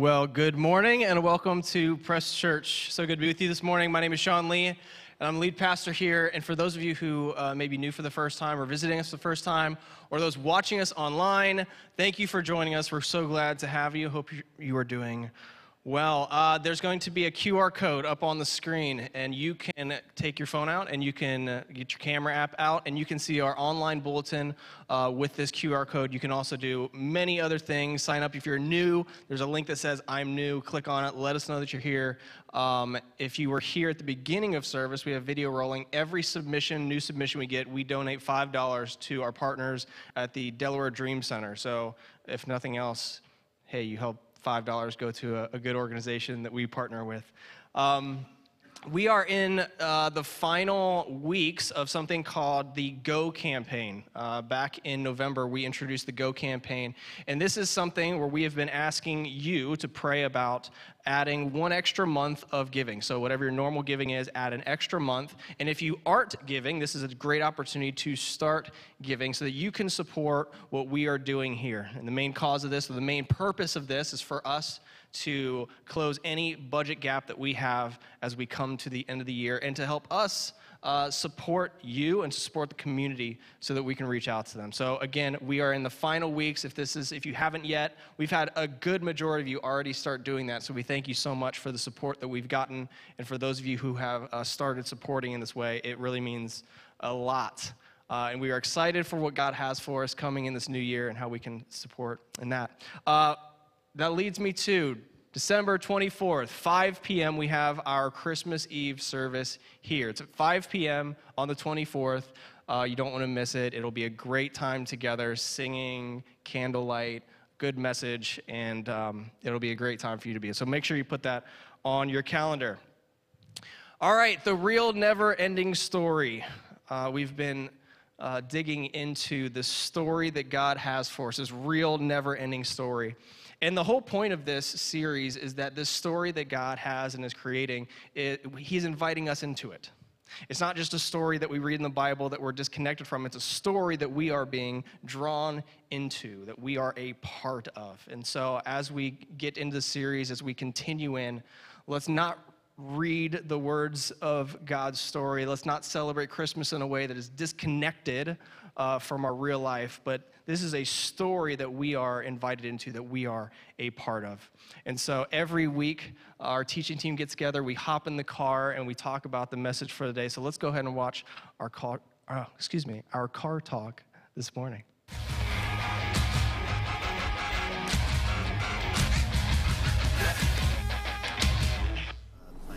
Well, good morning and welcome to Press Church. So good to be with you this morning. My name is Sean Lee, and I'm lead pastor here. And for those of you who uh, may be new for the first time or visiting us for the first time, or those watching us online, thank you for joining us. We're so glad to have you. Hope you are doing well, uh, there's going to be a QR code up on the screen, and you can take your phone out and you can uh, get your camera app out, and you can see our online bulletin uh, with this QR code. You can also do many other things. Sign up if you're new. There's a link that says I'm new. Click on it. Let us know that you're here. Um, if you were here at the beginning of service, we have video rolling. Every submission, new submission we get, we donate $5 to our partners at the Delaware Dream Center. So if nothing else, hey, you help $5 go to a, a good organization that we partner with. Um, we are in uh, the final weeks of something called the Go campaign. Uh, back in November, we introduced the Go campaign. And this is something where we have been asking you to pray about adding one extra month of giving. So, whatever your normal giving is, add an extra month. And if you aren't giving, this is a great opportunity to start giving so that you can support what we are doing here. And the main cause of this, or the main purpose of this, is for us to close any budget gap that we have as we come to the end of the year and to help us uh, support you and support the community so that we can reach out to them. So again, we are in the final weeks. If this is, if you haven't yet, we've had a good majority of you already start doing that. So we thank you so much for the support that we've gotten, and for those of you who have uh, started supporting in this way, it really means a lot. Uh, and we are excited for what God has for us coming in this new year and how we can support in that. That leads me to December 24th, 5 p.m., we have our Christmas Eve service here. It's at 5 p.m. on the 24th. Uh, you don't want to miss it. It'll be a great time together, singing, candlelight, good message, and um, it'll be a great time for you to be. So make sure you put that on your calendar. All right, the real never ending story. Uh, we've been uh, digging into the story that God has for us, this real never ending story. And the whole point of this series is that this story that God has and is creating, it, He's inviting us into it. It's not just a story that we read in the Bible that we're disconnected from. It's a story that we are being drawn into, that we are a part of. And so, as we get into the series, as we continue in, let's not read the words of God's story. Let's not celebrate Christmas in a way that is disconnected uh, from our real life, but this is a story that we are invited into, that we are a part of. And so every week, our teaching team gets together, we hop in the car, and we talk about the message for the day. So let's go ahead and watch our car, uh, excuse me, our car talk this morning.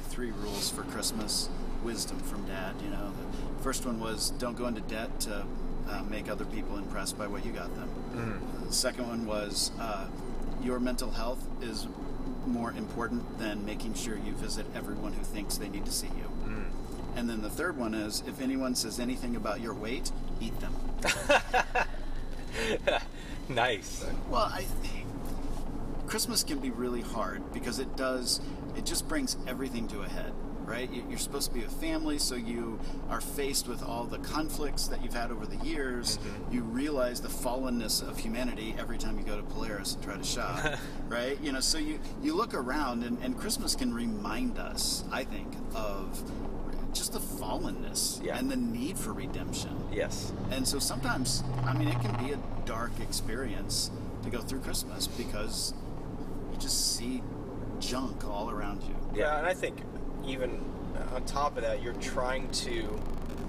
three rules for Christmas wisdom from dad. You know, the first one was don't go into debt to uh, make other people impressed by what you got them. Mm. The second one was uh, your mental health is more important than making sure you visit everyone who thinks they need to see you. Mm. And then the third one is if anyone says anything about your weight, eat them. nice. Well, I Christmas can be really hard because it does it just brings everything to a head right? You're supposed to be a family, so you are faced with all the conflicts that you've had over the years. Mm-hmm. You realize the fallenness of humanity every time you go to Polaris and try to shop, right? You know, so you, you look around, and, and Christmas can remind us, I think, of just the fallenness yeah. and the need for redemption. Yes. And so sometimes, I mean, it can be a dark experience to go through Christmas because you just see junk all around you. Yeah, and I think even on top of that, you're trying to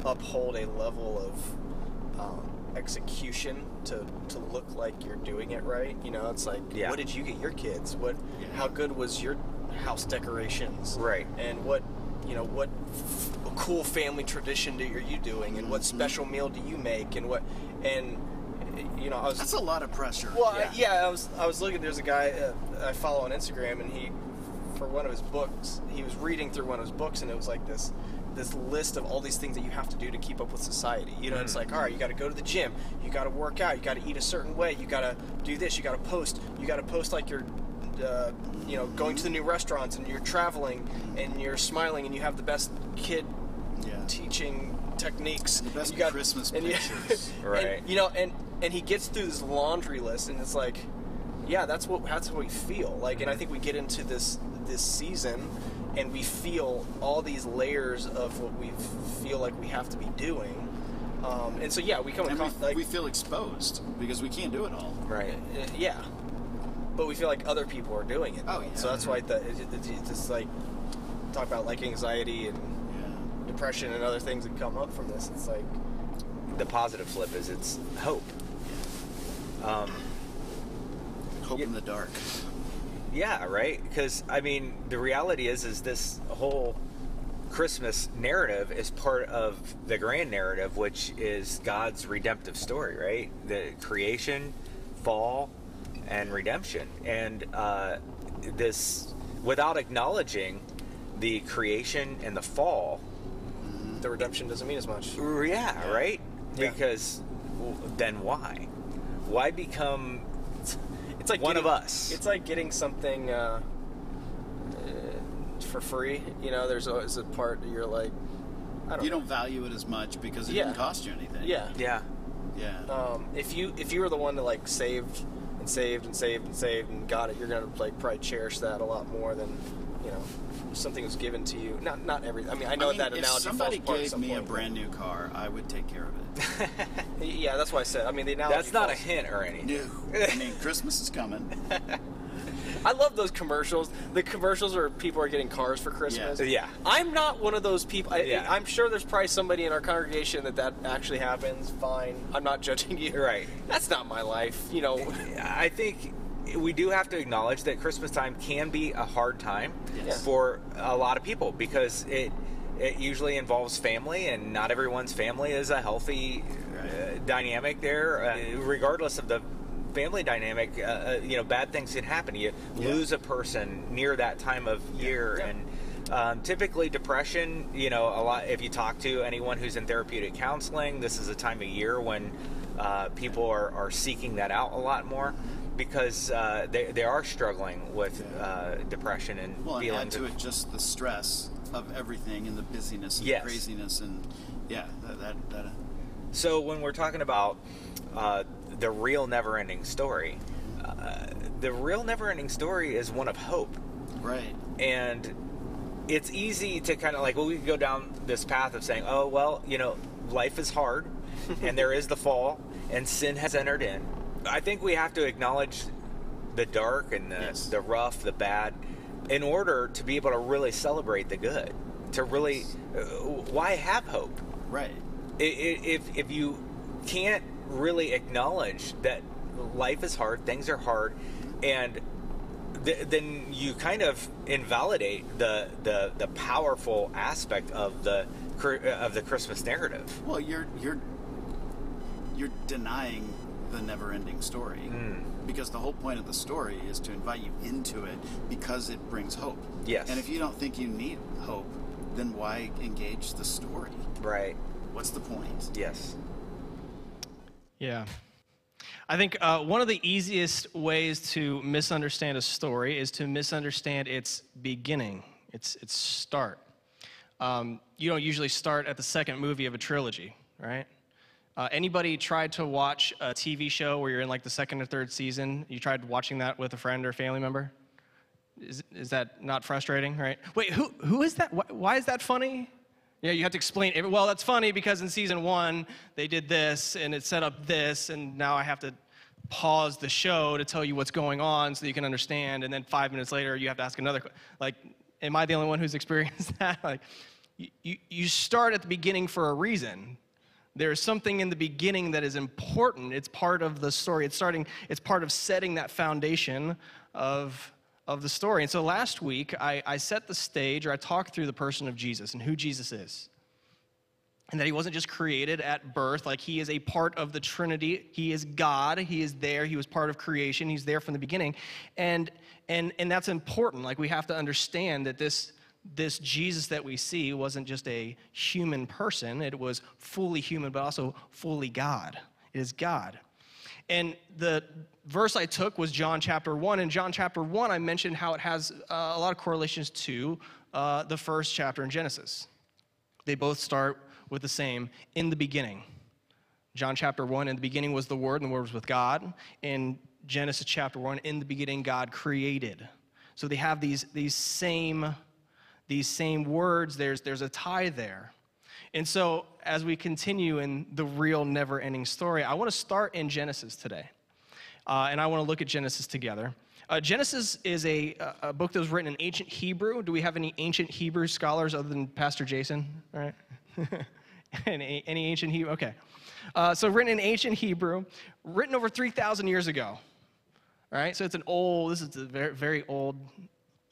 uphold a level of um, execution to, to look like you're doing it right. You know, it's like, yeah. what did you get your kids? What, yeah. how good was your house decorations? Right. And what, you know, what f- cool family tradition do, are you doing? And what mm-hmm. special meal do you make? And what, and you know, I was. That's a lot of pressure. Well, yeah, I, yeah I was. I was looking. There's a guy uh, I follow on Instagram, and he for one of his books. He was reading through one of his books, and it was like this this list of all these things that you have to do to keep up with society. You know, it's mm. like, all right, you got to go to the gym, you got to work out, you got to eat a certain way, you got to do this, you got to post, you got to post like you're, uh, you know, going to the new restaurants and you're traveling and you're smiling and you have the best kid yeah. teaching techniques. And the best you got, Christmas pictures, right? And, you know, and and he gets through this laundry list, and it's like yeah, that's what that's what we feel like, and I think we get into this this season, and we feel all these layers of what we feel like we have to be doing, um, and so yeah, we come And we, across like we feel exposed because we can't do it all. Right. uh, yeah, but we feel like other people are doing it. Oh, yeah. So that's why the it, it, it's just like talk about like anxiety and Yeah. depression and other things that come up from this. It's like The positive flip is it's hope. Um, Hope Yeah. in the dark. Yeah, right. Because I mean, the reality is, is this whole Christmas narrative is part of the grand narrative, which is God's redemptive story, right? The creation, fall, and redemption, and uh, this without acknowledging the creation and the fall. the redemption doesn't mean as much. Yeah, right. Yeah. Because then why? Why become It's like One getting- of us. It's like getting something uh, uh, for free. You know, there's always a part that you're like, I don't You know. don't value it as much because it Yeah. didn't cost you anything. Yeah. yeah? Yeah. Um, if you if you were the one that like saved and saved and saved and saved and got it, you're gonna like probably cherish that a lot more than you know if something was given to you. Not not every. I mean, I know I mean, that if analogy somebody falls apart at gave some me a brand new car, I would take care of it. Yeah, that's why I said. I mean, the analogy. That's not a hint or anything. No. I mean, Christmas is coming. I love those commercials. The commercials where people are getting cars for Christmas. Yeah. Yeah. I'm not one of those people. I, Yeah. I'm sure there's probably somebody in our congregation that that actually happens. Fine. I'm not judging you. Right. That's not my life. You know. I think we do have to acknowledge that Christmas time can be a hard time Yes. for a lot of people because it it usually involves family, and not everyone's family is a healthy uh, dynamic there. Uh, regardless of the family dynamic, uh, uh, you know, bad things can happen. You Yeah. lose a person near that time of year, Yeah. and um, typically depression. You know, a lot. If you talk to anyone who's in therapeutic counseling, this is a time of year when uh, people are, are seeking that out a lot more because uh, they, they are struggling with uh, depression and Well, and add to it just the stress of everything and the busyness and Yes. the craziness and yeah, that that, that So when we're talking about uh, the real never-ending story, uh, the real never-ending story is one of hope, right. and it's easy to kind of like well, we could go down this path of saying, oh well, you know, life is hard, and there is the fall, and sin has entered in. I think we have to acknowledge the dark and the, Yes. the rough, the bad, in order to be able to really celebrate the good. To really, uh, why have hope? Right. If if you can't really acknowledge that life is hard, things are hard, and th- then you kind of invalidate the the the powerful aspect of the of the Christmas narrative. Well, you're you're you're denying the never-ending story Mm. because the whole point of the story is to invite you into it because it brings hope. Yes. And if you don't think you need hope, then why engage the story? Right. What's the point? Yes. Yeah. I think uh, one of the easiest ways to misunderstand a story is to misunderstand its beginning, its, its start. Um, you don't usually start at the second movie of a trilogy, right? Uh, anybody tried to watch a TV show where you're in like the second or third season? You tried watching that with a friend or family member? Is, is that not frustrating, right? Wait, who, who is that? Why, why is that funny? Yeah, you have to explain. it. Well, that's funny because in season one, they did this and it set up this, and now I have to pause the show to tell you what's going on so you can understand. And then five minutes later, you have to ask another. Like, am I the only one who's experienced that? Like, you, you start at the beginning for a reason. There's something in the beginning that is important. It's part of the story. It's starting, it's part of setting that foundation of, of the story. And so last week, I, I set the stage, or I talked through the person of Jesus and who Jesus is. And that he wasn't just created at birth, like he is a part of the Trinity. He is God. He is there. He was part of creation. He's there from the beginning. And and and that's important. Like we have to understand that this this Jesus that we see wasn't just a human person, it was fully human, but also fully God. It is God. And the verse I took was John chapter 1. In John chapter 1, I mentioned how it has uh, a lot of correlations to uh, the first chapter in Genesis. They both start with the same in the beginning. John chapter 1, in the beginning was the Word, and the Word was with God. In Genesis chapter 1, in the beginning, God created. So they have these, these, same, these same words, there's, there's a tie there. And so, as we continue in the real never ending story, I want to start in Genesis today. Uh, and I want to look at Genesis together. Uh, Genesis is a, a book that was written in ancient Hebrew. Do we have any ancient Hebrew scholars other than Pastor Jason? All right. any, any ancient Hebrew? Okay. Uh, so, written in ancient Hebrew, written over 3,000 years ago. All right. So, it's an old, this is a very, very old,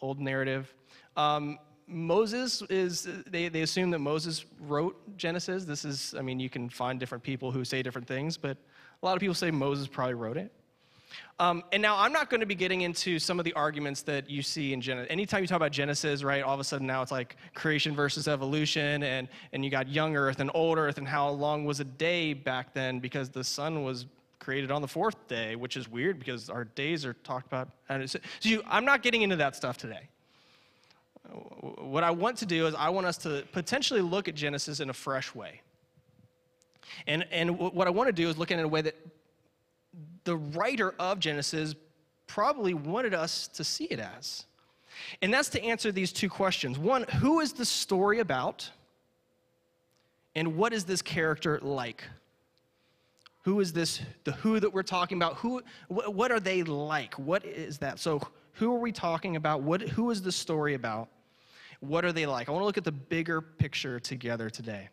old narrative. Um, Moses is, they, they assume that Moses wrote Genesis. This is, I mean, you can find different people who say different things, but a lot of people say Moses probably wrote it. Um, and now I'm not going to be getting into some of the arguments that you see in Genesis. Anytime you talk about Genesis, right, all of a sudden now it's like creation versus evolution, and, and you got young earth and old earth, and how long was a day back then because the sun was created on the fourth day, which is weird because our days are talked about. So you, I'm not getting into that stuff today. What I want to do is I want us to potentially look at Genesis in a fresh way. And, and what I want to do is look at it in a way that the writer of Genesis probably wanted us to see it as. And that's to answer these two questions. One, who is the story about? And what is this character like? Who is this, the who that we're talking about? Who, what are they like? What is that? So, who are we talking about? What, who is the story about? What are they like? I want to look at the bigger picture together today.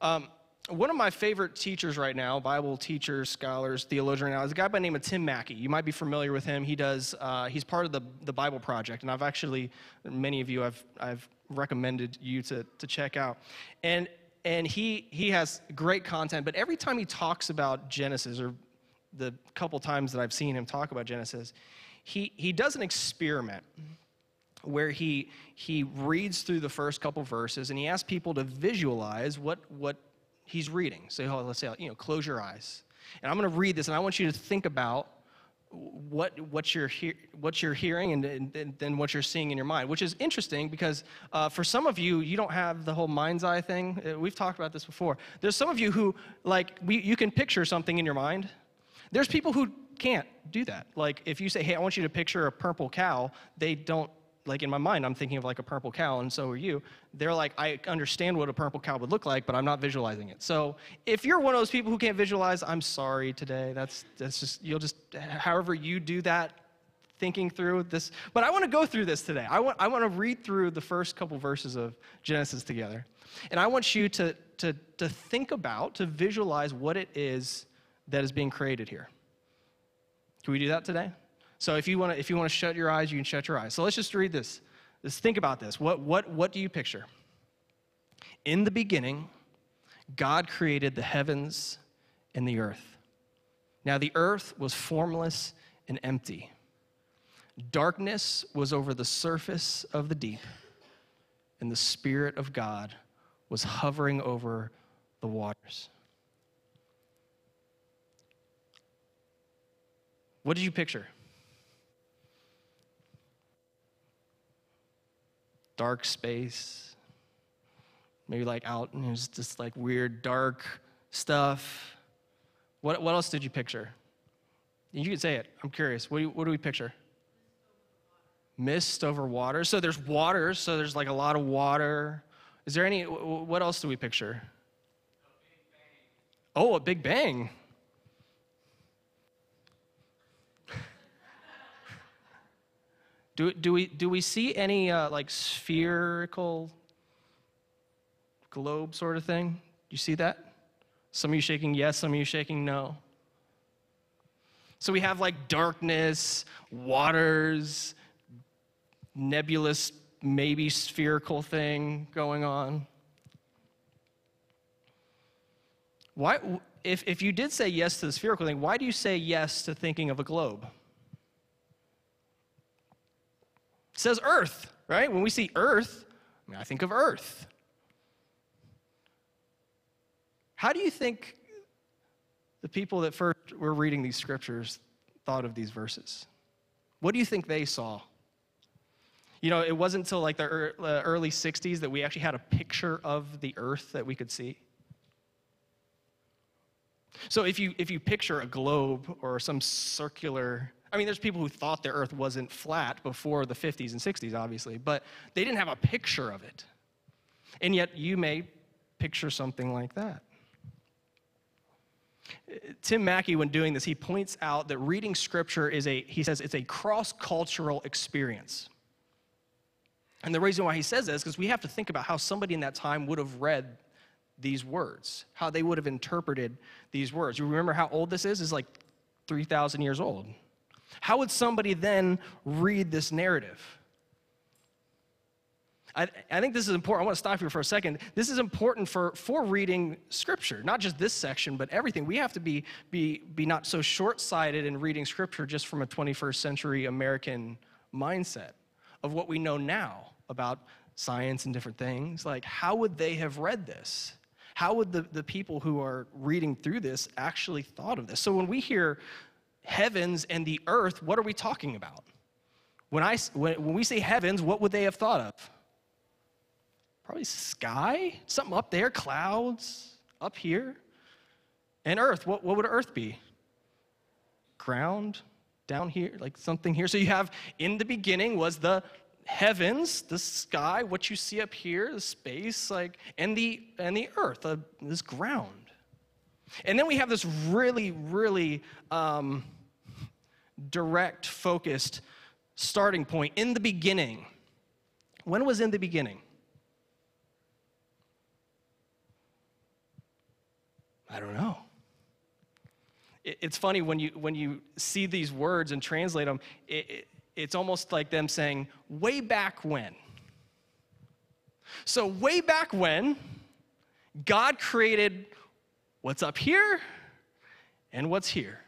Um, one of my favorite teachers right now, Bible teachers, scholars, theologian right now, is a guy by the name of Tim Mackie. You might be familiar with him. He does, uh, he's part of the, the Bible Project, and I've actually, many of you, I've, I've recommended you to, to check out. And, and he, he has great content, but every time he talks about Genesis, or the couple times that I've seen him talk about Genesis, he, he does an experiment where he, he reads through the first couple verses and he asks people to visualize what, what he's reading. So oh, let's say, you know, close your eyes. And I'm going to read this, and I want you to think about what, what, you're, he- what you're hearing and, and, what you're seeing in your mind, which is interesting because uh, for some of you, you don't have the whole mind's eye thing. Uh, we've talked about this before. There's some of you who, like, we, you can picture something in your mind. There's people who can't do that. Like, if you say, hey, I want you to picture a purple cow, they don't like in my mind, I'm thinking of like a purple cow, and so are you. They're like, I understand what a purple cow would look like, but I'm not visualizing it. So if you're one of those people who can't visualize, I'm sorry today. That's that's just you'll just however you do that, thinking through this. But I want to go through this today. I want I want to read through the first couple verses of Genesis together, and I want you to to to think about to visualize what it is that is being created here. Can we do that today? So if you want to, if you want to shut your eyes, you can shut your eyes. So let's just read this. Let's think about this. What, what, what do you picture? In the beginning, God created the heavens and the earth. Now the earth was formless and empty. Darkness was over the surface of the deep, and the Spirit of God was hovering over the waters. What did you picture? Dark space. Maybe like out and there's just like weird dark stuff. What, what else did you picture? You can say it. I'm curious. What do, what do we picture? Mist over water. So there's water, so there's like a lot of water. Is there any, what else do we picture? A oh, a big bang. Do, do, we, do we see any uh, like spherical globe sort of thing? You see that? Some of you shaking yes, some of you shaking no. So we have like darkness, waters, nebulous, maybe spherical thing going on. Why, if, if you did say yes to the spherical thing, why do you say yes to thinking of a globe? It says earth, right? When we see earth, I, mean, I think of earth. How do you think the people that first were reading these scriptures thought of these verses? What do you think they saw? You know, it wasn't until like the early 60s that we actually had a picture of the earth that we could see. So if you if you picture a globe or some circular I mean, there's people who thought the earth wasn't flat before the 50s and 60s, obviously, but they didn't have a picture of it. And yet you may picture something like that. Tim Mackie, when doing this, he points out that reading scripture is a, he says, it's a cross cultural experience. And the reason why he says this is because we have to think about how somebody in that time would have read these words, how they would have interpreted these words. You remember how old this is? It's like 3,000 years old. How would somebody then read this narrative? I, I, think this is important. I want to stop here for a second. This is important for, for reading scripture, not just this section, but everything. We have to be, be, be not so short sighted in reading scripture just from a 21st century American mindset of what we know now about science and different things. Like, how would they have read this? How would the, the people who are reading through this actually thought of this? So when we hear heavens and the earth, what are we talking about? When, I, when, when we say heavens, what would they have thought of? Probably sky, something up there, clouds up here. And earth, what, what would earth be? Ground down here, like something here. So you have in the beginning was the heavens, the sky, what you see up here, the space, like, and the and the earth, uh, this ground. And then we have this really, really um, direct, focused starting point in the beginning. When was in the beginning? I don't know. It's funny when you, when you see these words and translate them, it, it, it's almost like them saying, way back when. So, way back when, God created what's up here and what's here.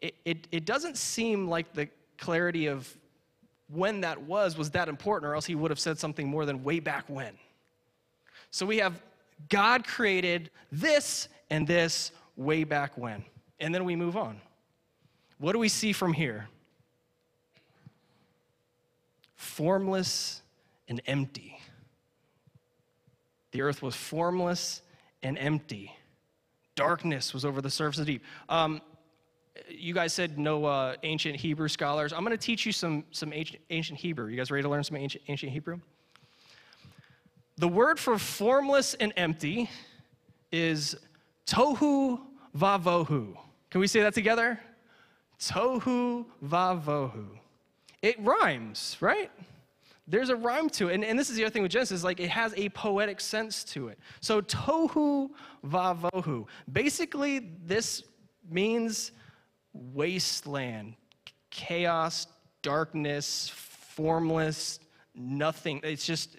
It, it, it doesn't seem like the clarity of when that was was that important, or else he would have said something more than way back when. So we have God created this and this way back when. And then we move on. What do we see from here? Formless and empty. The earth was formless and empty. Darkness was over the surface of the deep. Um, you guys said no uh, ancient Hebrew scholars. I'm going to teach you some, some ancient, ancient Hebrew. You guys ready to learn some ancient, ancient Hebrew? The word for formless and empty is tohu vavohu. Can we say that together? Tohu vavohu. It rhymes, right? There's a rhyme to it. And, and this is the other thing with Genesis, like it has a poetic sense to it. So tohu vavohu. Basically, this means wasteland, chaos, darkness, formless, nothing. It's just,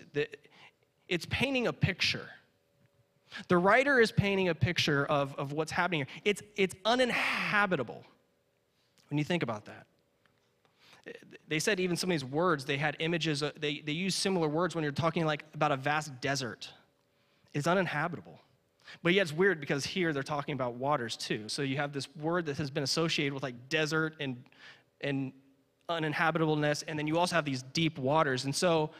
it's painting a picture. The writer is painting a picture of, of what's happening here. It's, it's uninhabitable when you think about that. They said even some of these words, they had images, uh, they, they use similar words when you're talking like about a vast desert. It's uninhabitable. But yet it's weird because here they're talking about waters too. So you have this word that has been associated with like desert and, and uninhabitableness, and then you also have these deep waters. And so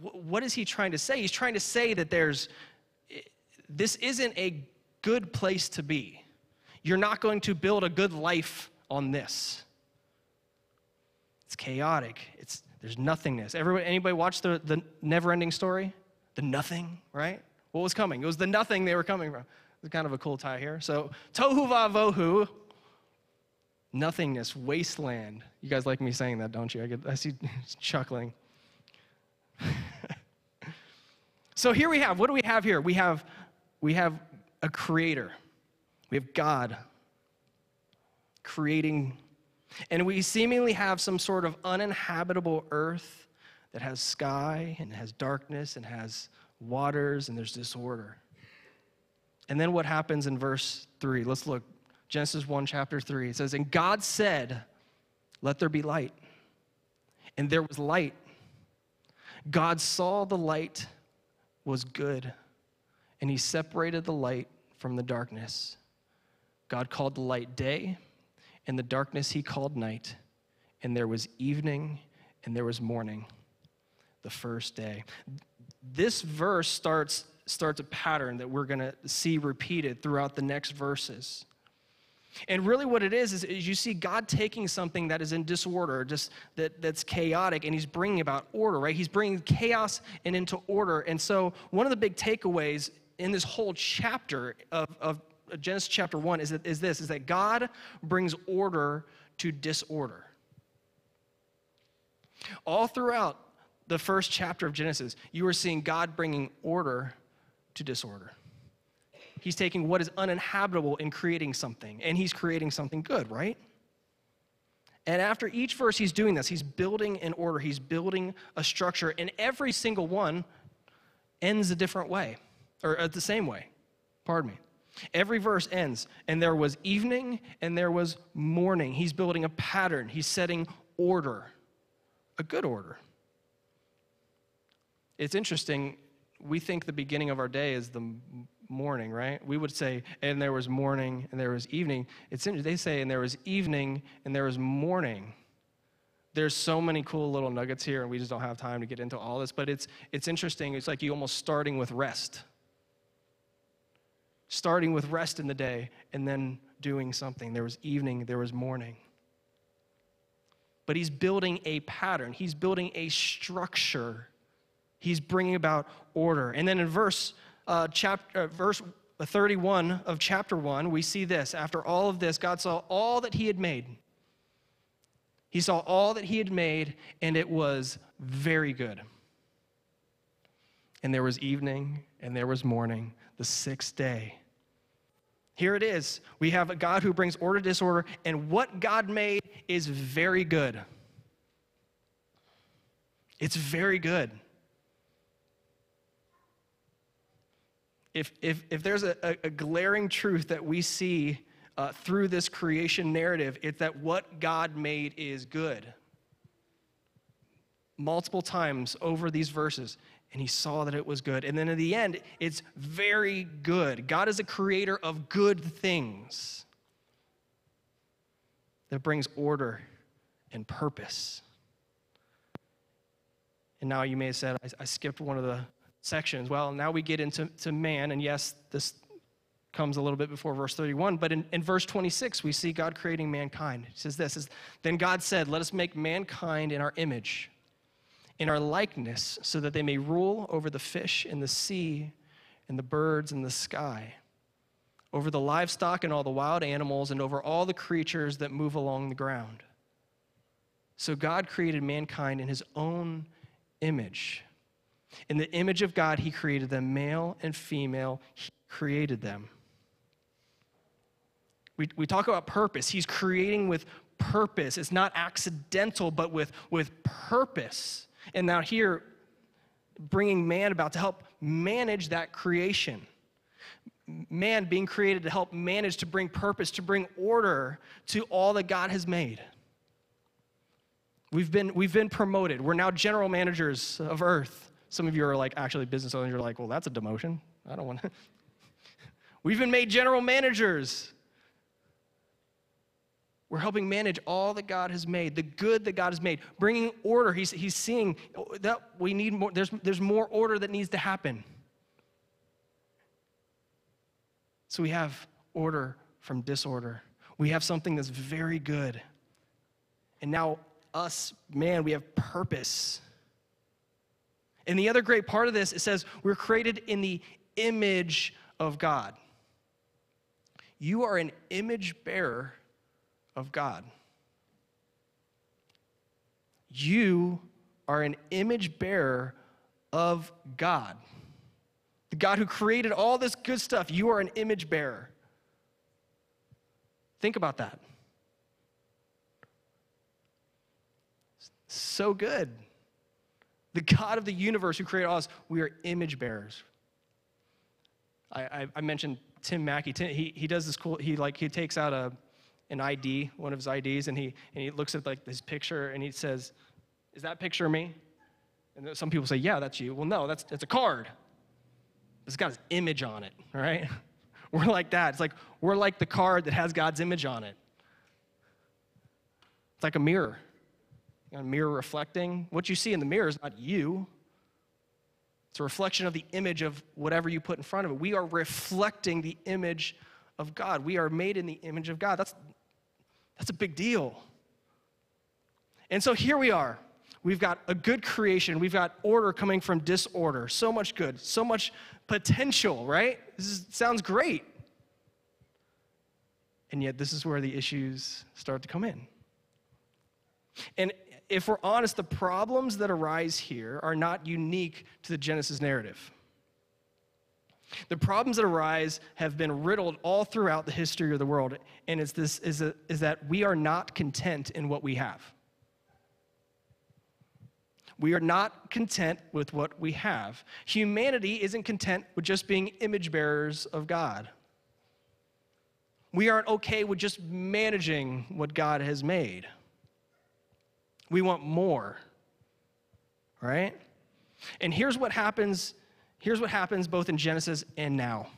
what is he trying to say? He's trying to say that there's, this isn't a good place to be. You're not going to build a good life on this. It's chaotic. It's, there's nothingness. Everybody, anybody watch the, the never ending story? The nothing, right? What was coming? It was the nothing they were coming from. It's kind of a cool tie here. So, tohu vavohu, nothingness, wasteland. You guys like me saying that, don't you? I, get, I see chuckling. so here we have, what do we have here? We have, we have a creator. We have God creating and we seemingly have some sort of uninhabitable earth that has sky and has darkness and has waters and there's disorder. And then what happens in verse 3? Let's look. Genesis 1, chapter 3. It says, And God said, Let there be light. And there was light. God saw the light was good, and he separated the light from the darkness. God called the light day, and the darkness he called night, and there was evening and there was morning the first day. this verse starts, starts a pattern that we're going to see repeated throughout the next verses. And really, what it is, is, is you see God taking something that is in disorder, just that, that's chaotic, and He's bringing about order, right? He's bringing chaos and into order. And so, one of the big takeaways in this whole chapter of, of Genesis chapter 1 is, that, is this is that God brings order to disorder. All throughout the first chapter of Genesis, you are seeing God bringing order to disorder. He's taking what is uninhabitable and creating something, and he's creating something good, right? And after each verse, he's doing this. He's building an order, he's building a structure, and every single one ends a different way, or uh, the same way. Pardon me. Every verse ends, and there was evening and there was morning. He's building a pattern, he's setting order, a good order. It's interesting, we think the beginning of our day is the morning, right? We would say, and there was morning and there was evening. It's interesting, they say, and there was evening and there was morning. There's so many cool little nuggets here, and we just don't have time to get into all this. But it's it's interesting. It's like you almost starting with rest, starting with rest in the day, and then doing something. There was evening, there was morning. But he's building a pattern. He's building a structure. He's bringing about order. And then in verse uh, chapter, uh, verse 31 of chapter 1, we see this. After all of this, God saw all that he had made. He saw all that he had made, and it was very good. And there was evening, and there was morning, the sixth day. Here it is. We have a God who brings order to disorder, and what God made is very good. It's very good. if, if, if there's a, a, glaring truth that we see uh, through this creation narrative, it's that what God made is good. Multiple times over these verses, and he saw that it was good. And then in the end, it's very good. God is a creator of good things that brings order and purpose. And now you may have said, I, I skipped one of the sections. Well, now we get into to man, and yes, this comes a little bit before verse 31, but in, in verse 26, we see God creating mankind. He says this is, Then God said, Let us make mankind in our image, in our likeness, so that they may rule over the fish in the sea and the birds in the sky, over the livestock and all the wild animals, and over all the creatures that move along the ground. So God created mankind in his own image. In the image of God, He created them, male and female, He created them. We, we talk about purpose. He's creating with purpose. It's not accidental, but with, with purpose. And now, here, bringing man about to help manage that creation. Man being created to help manage, to bring purpose, to bring order to all that God has made. We've been, we've been promoted. We're now general managers of earth. Some of you are like actually business owners. You're like, well, that's a demotion. I don't want to. We've been made general managers. We're helping manage all that God has made, the good that God has made, bringing order. He's, he's seeing that we need more, there's, there's more order that needs to happen. So we have order from disorder. We have something that's very good. And now, us, man, we have purpose. And the other great part of this, it says we're created in the image of God. You are an image bearer of God. You are an image bearer of God. The God who created all this good stuff, you are an image bearer. Think about that. So good the God of the universe who created us, we are image bearers. I, I, I mentioned Tim Mackie. Tim, he, he does this cool, he like, he takes out a, an ID, one of his IDs, and he, and he looks at like this picture and he says, is that picture me? And some people say, yeah, that's you. Well, no, that's, it's a card. It's got his image on it, right? We're like that. It's like, we're like the card that has God's image on it. It's like a mirror a mirror reflecting. What you see in the mirror is not you. It's a reflection of the image of whatever you put in front of it. We are reflecting the image of God. We are made in the image of God. That's, that's a big deal. And so here we are. We've got a good creation. We've got order coming from disorder. So much good, so much potential, right? This is, sounds great. And yet, this is where the issues start to come in. And if we're honest, the problems that arise here are not unique to the Genesis narrative. The problems that arise have been riddled all throughout the history of the world, and it's this is, a, is that we are not content in what we have. We are not content with what we have. Humanity isn't content with just being image bearers of God. We aren't okay with just managing what God has made. We want more. Right? And here's what happens here's what happens both in Genesis and now.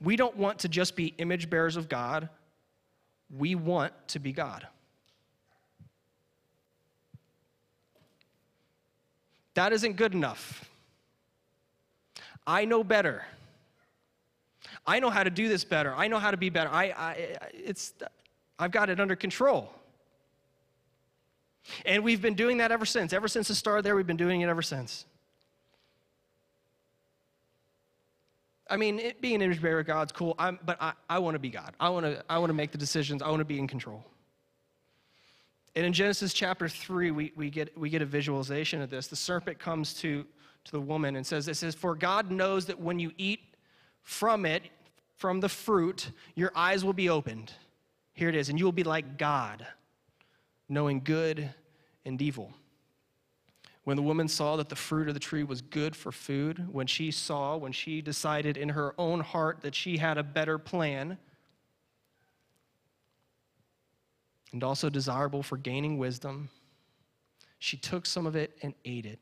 We don't want to just be image bearers of God. We want to be God. That isn't good enough. I know better. I know how to do this better. I know how to be better. I, I, it's, I've got it under control. And we've been doing that ever since. Ever since the start there, we've been doing it ever since. I mean, it, being an image bearer of God's cool, I'm, but I, I want to be God. I want to I want to make the decisions. I want to be in control. And in Genesis chapter 3, we, we, get, we get a visualization of this. The serpent comes to, to the woman and says, It says, For God knows that when you eat from it, from the fruit, your eyes will be opened. Here it is, and you will be like God, knowing good and evil. When the woman saw that the fruit of the tree was good for food, when she saw, when she decided in her own heart that she had a better plan, and also desirable for gaining wisdom, she took some of it and ate it.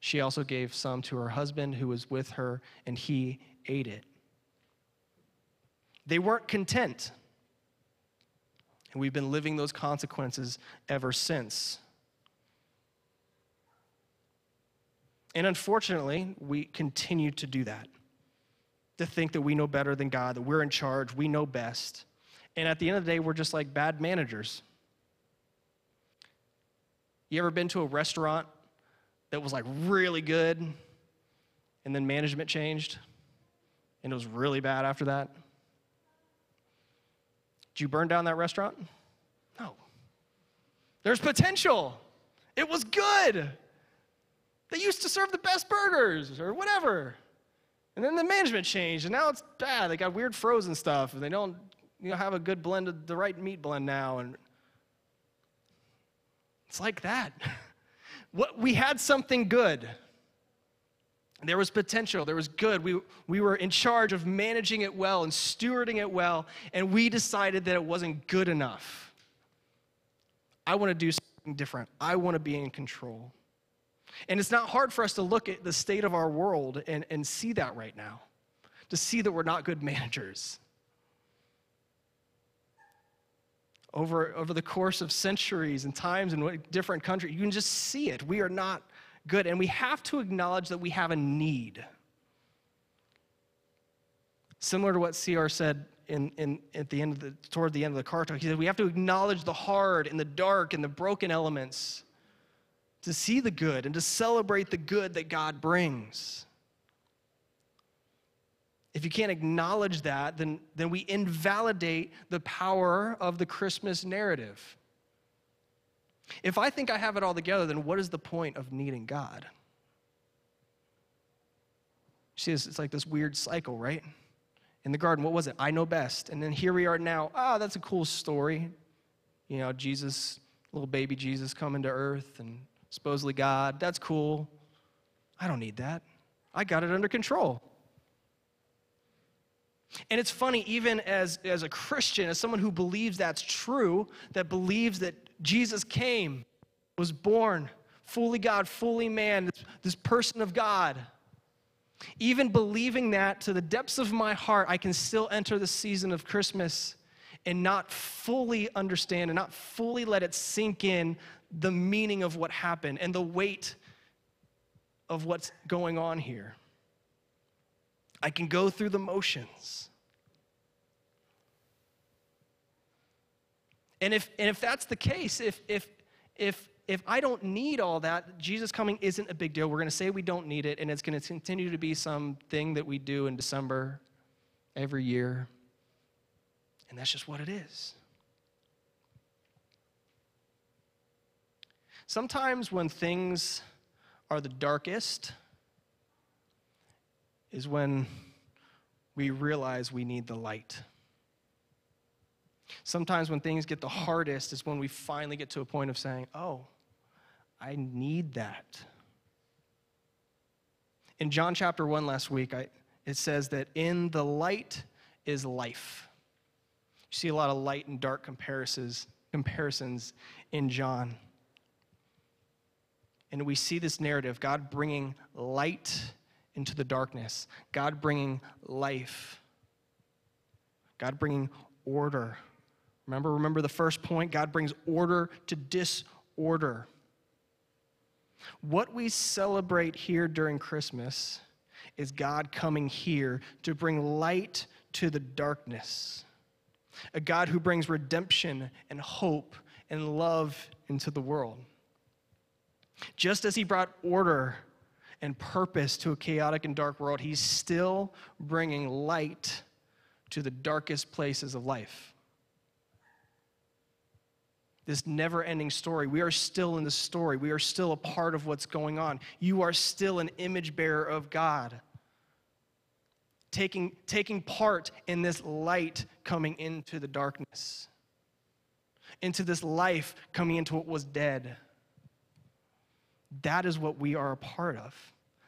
She also gave some to her husband who was with her, and he ate it. They weren't content. And we've been living those consequences ever since. And unfortunately, we continue to do that. To think that we know better than God, that we're in charge, we know best. And at the end of the day, we're just like bad managers. You ever been to a restaurant that was like really good and then management changed and it was really bad after that? Did you burn down that restaurant? No. There's potential. It was good. They used to serve the best burgers or whatever. And then the management changed and now it's bad. They got weird frozen stuff and they don't you know, have a good blend of the right meat blend now. And it's like that. what, we had something good. There was potential. There was good. We, we were in charge of managing it well and stewarding it well, and we decided that it wasn't good enough. I want to do something different. I want to be in control. And it's not hard for us to look at the state of our world and, and see that right now, to see that we're not good managers. over, over the course of centuries and times in different countries. You can just see it. We are not good. And we have to acknowledge that we have a need. Similar to what CR said in, in, at the end of the, toward the end of the car talk, he said, We have to acknowledge the hard and the dark and the broken elements to see the good and to celebrate the good that God brings. If you can't acknowledge that, then, then we invalidate the power of the Christmas narrative. If I think I have it all together, then what is the point of needing God? See, it's like this weird cycle, right? In the garden, what was it? I know best. And then here we are now. Ah, oh, that's a cool story. You know, Jesus, little baby Jesus coming to earth and supposedly God. That's cool. I don't need that. I got it under control. And it's funny, even as, as a Christian, as someone who believes that's true, that believes that Jesus came, was born, fully God, fully man, this, this person of God. Even believing that to the depths of my heart, I can still enter the season of Christmas and not fully understand and not fully let it sink in the meaning of what happened and the weight of what's going on here. I can go through the motions. And if, and if that's the case, if, if, if, if I don't need all that, Jesus coming isn't a big deal. We're going to say we don't need it, and it's going to continue to be something that we do in December every year. And that's just what it is. Sometimes when things are the darkest, is when we realize we need the light. Sometimes when things get the hardest is when we finally get to a point of saying, oh, I need that. In John chapter 1 last week, I, it says that in the light is life. You see a lot of light and dark comparisons, comparisons in John. And we see this narrative God bringing light into the darkness, God bringing life, God bringing order. Remember, remember the first point God brings order to disorder. What we celebrate here during Christmas is God coming here to bring light to the darkness. A God who brings redemption and hope and love into the world. Just as he brought order and purpose to a chaotic and dark world, he's still bringing light to the darkest places of life. This never ending story. We are still in the story. We are still a part of what's going on. You are still an image bearer of God, taking, taking part in this light coming into the darkness, into this life coming into what was dead. That is what we are a part of.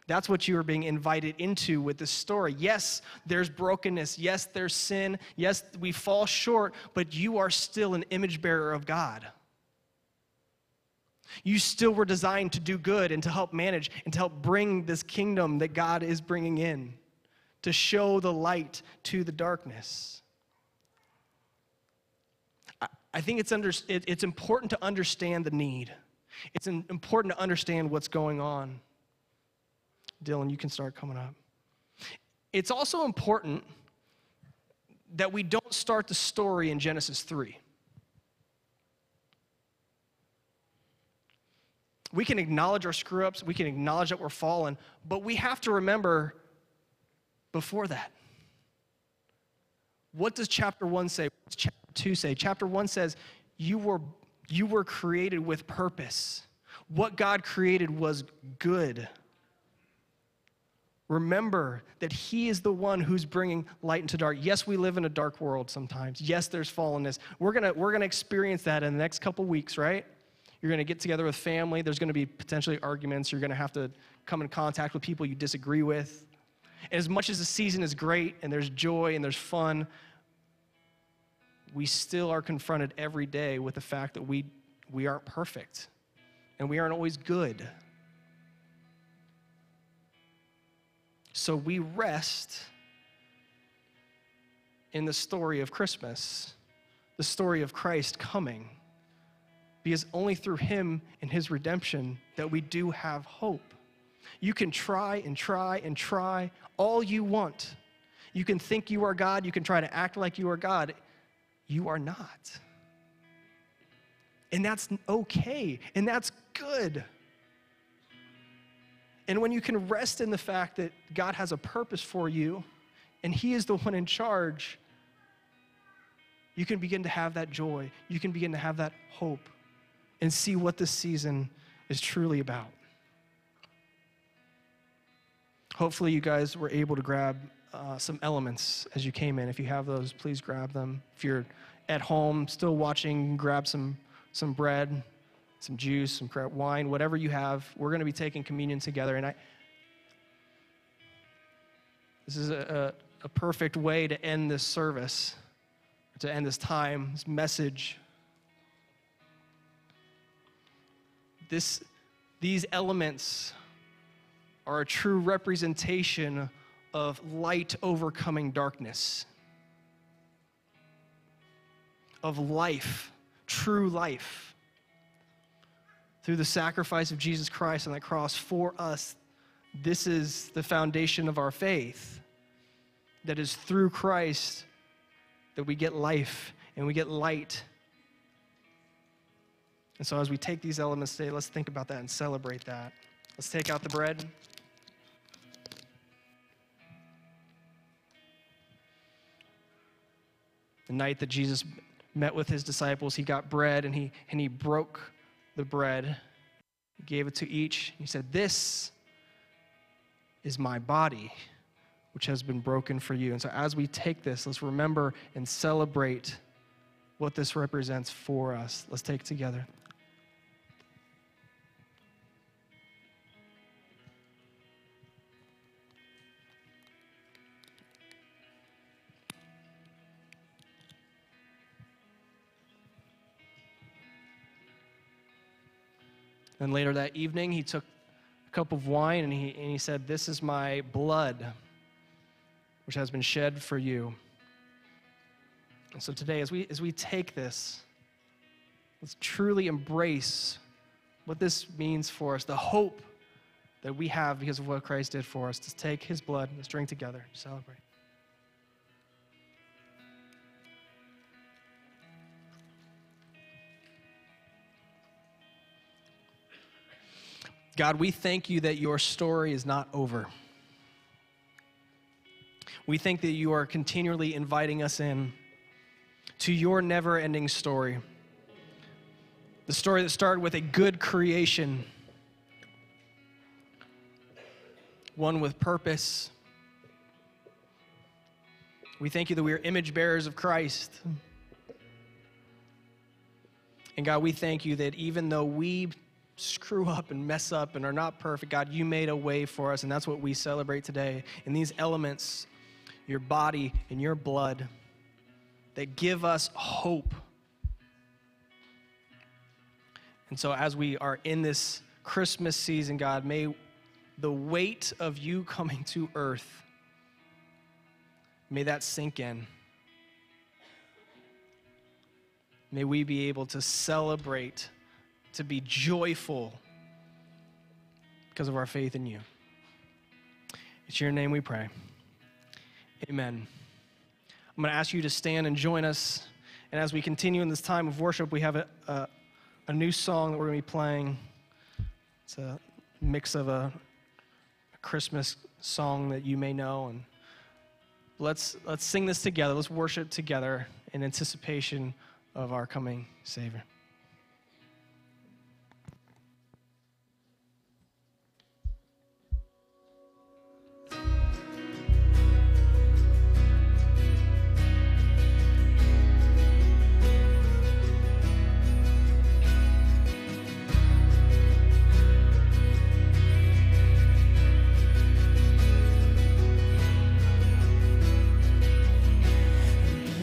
That's what you are being invited into with this story. Yes, there's brokenness. Yes, there's sin. Yes, we fall short, but you are still an image bearer of God. You still were designed to do good and to help manage and to help bring this kingdom that God is bringing in, to show the light to the darkness. I think it's, under, it's important to understand the need. It's important to understand what's going on. Dylan, you can start coming up. It's also important that we don't start the story in Genesis 3. We can acknowledge our screw ups, we can acknowledge that we're fallen, but we have to remember before that. What does chapter 1 say? What does chapter 2 say? Chapter 1 says, You were, you were created with purpose. What God created was good. Remember that He is the one who's bringing light into dark. Yes, we live in a dark world sometimes. Yes, there's fallenness. We're gonna, we're gonna experience that in the next couple weeks, right? You're gonna get together with family. There's gonna be potentially arguments. You're gonna have to come in contact with people you disagree with. And as much as the season is great and there's joy and there's fun, we still are confronted every day with the fact that we, we aren't perfect and we aren't always good. So we rest in the story of Christmas, the story of Christ coming, because only through Him and His redemption that we do have hope. You can try and try and try all you want. You can think you are God, you can try to act like you are God. You are not. And that's okay, and that's good. And when you can rest in the fact that God has a purpose for you and He is the one in charge, you can begin to have that joy. You can begin to have that hope and see what this season is truly about. Hopefully, you guys were able to grab uh, some elements as you came in. If you have those, please grab them. If you're at home still watching, grab some, some bread some juice, some wine, whatever you have. We're going to be taking communion together. And I, this is a, a, a perfect way to end this service, to end this time, this message. This, these elements are a true representation of light overcoming darkness, of life, true life through the sacrifice of Jesus Christ on that cross for us, this is the foundation of our faith. That is through Christ that we get life and we get light. And so, as we take these elements today, let's think about that and celebrate that. Let's take out the bread. The night that Jesus met with his disciples, he got bread and he, and he broke the bread. He gave it to each. He said, This is my body, which has been broken for you. And so, as we take this, let's remember and celebrate what this represents for us. Let's take it together. And later that evening, he took a cup of wine and he, and he said, This is my blood, which has been shed for you. And so today, as we, as we take this, let's truly embrace what this means for us, the hope that we have because of what Christ did for us. To take his blood, let's drink together, celebrate. God, we thank you that your story is not over. We think that you are continually inviting us in to your never ending story. The story that started with a good creation, one with purpose. We thank you that we are image bearers of Christ. And God, we thank you that even though we screw up and mess up and are not perfect, God, you made a way for us, and that's what we celebrate today. In these elements, your body and your blood, that give us hope. And so, as we are in this Christmas season, God, may the weight of you coming to earth, may that sink in. May we be able to celebrate to be joyful because of our faith in you. It's your name we pray. Amen. I'm going to ask you to stand and join us. And as we continue in this time of worship, we have a, a, a new song that we're going to be playing. It's a mix of a, a Christmas song that you may know. And let's, let's sing this together. Let's worship together in anticipation of our coming Savior.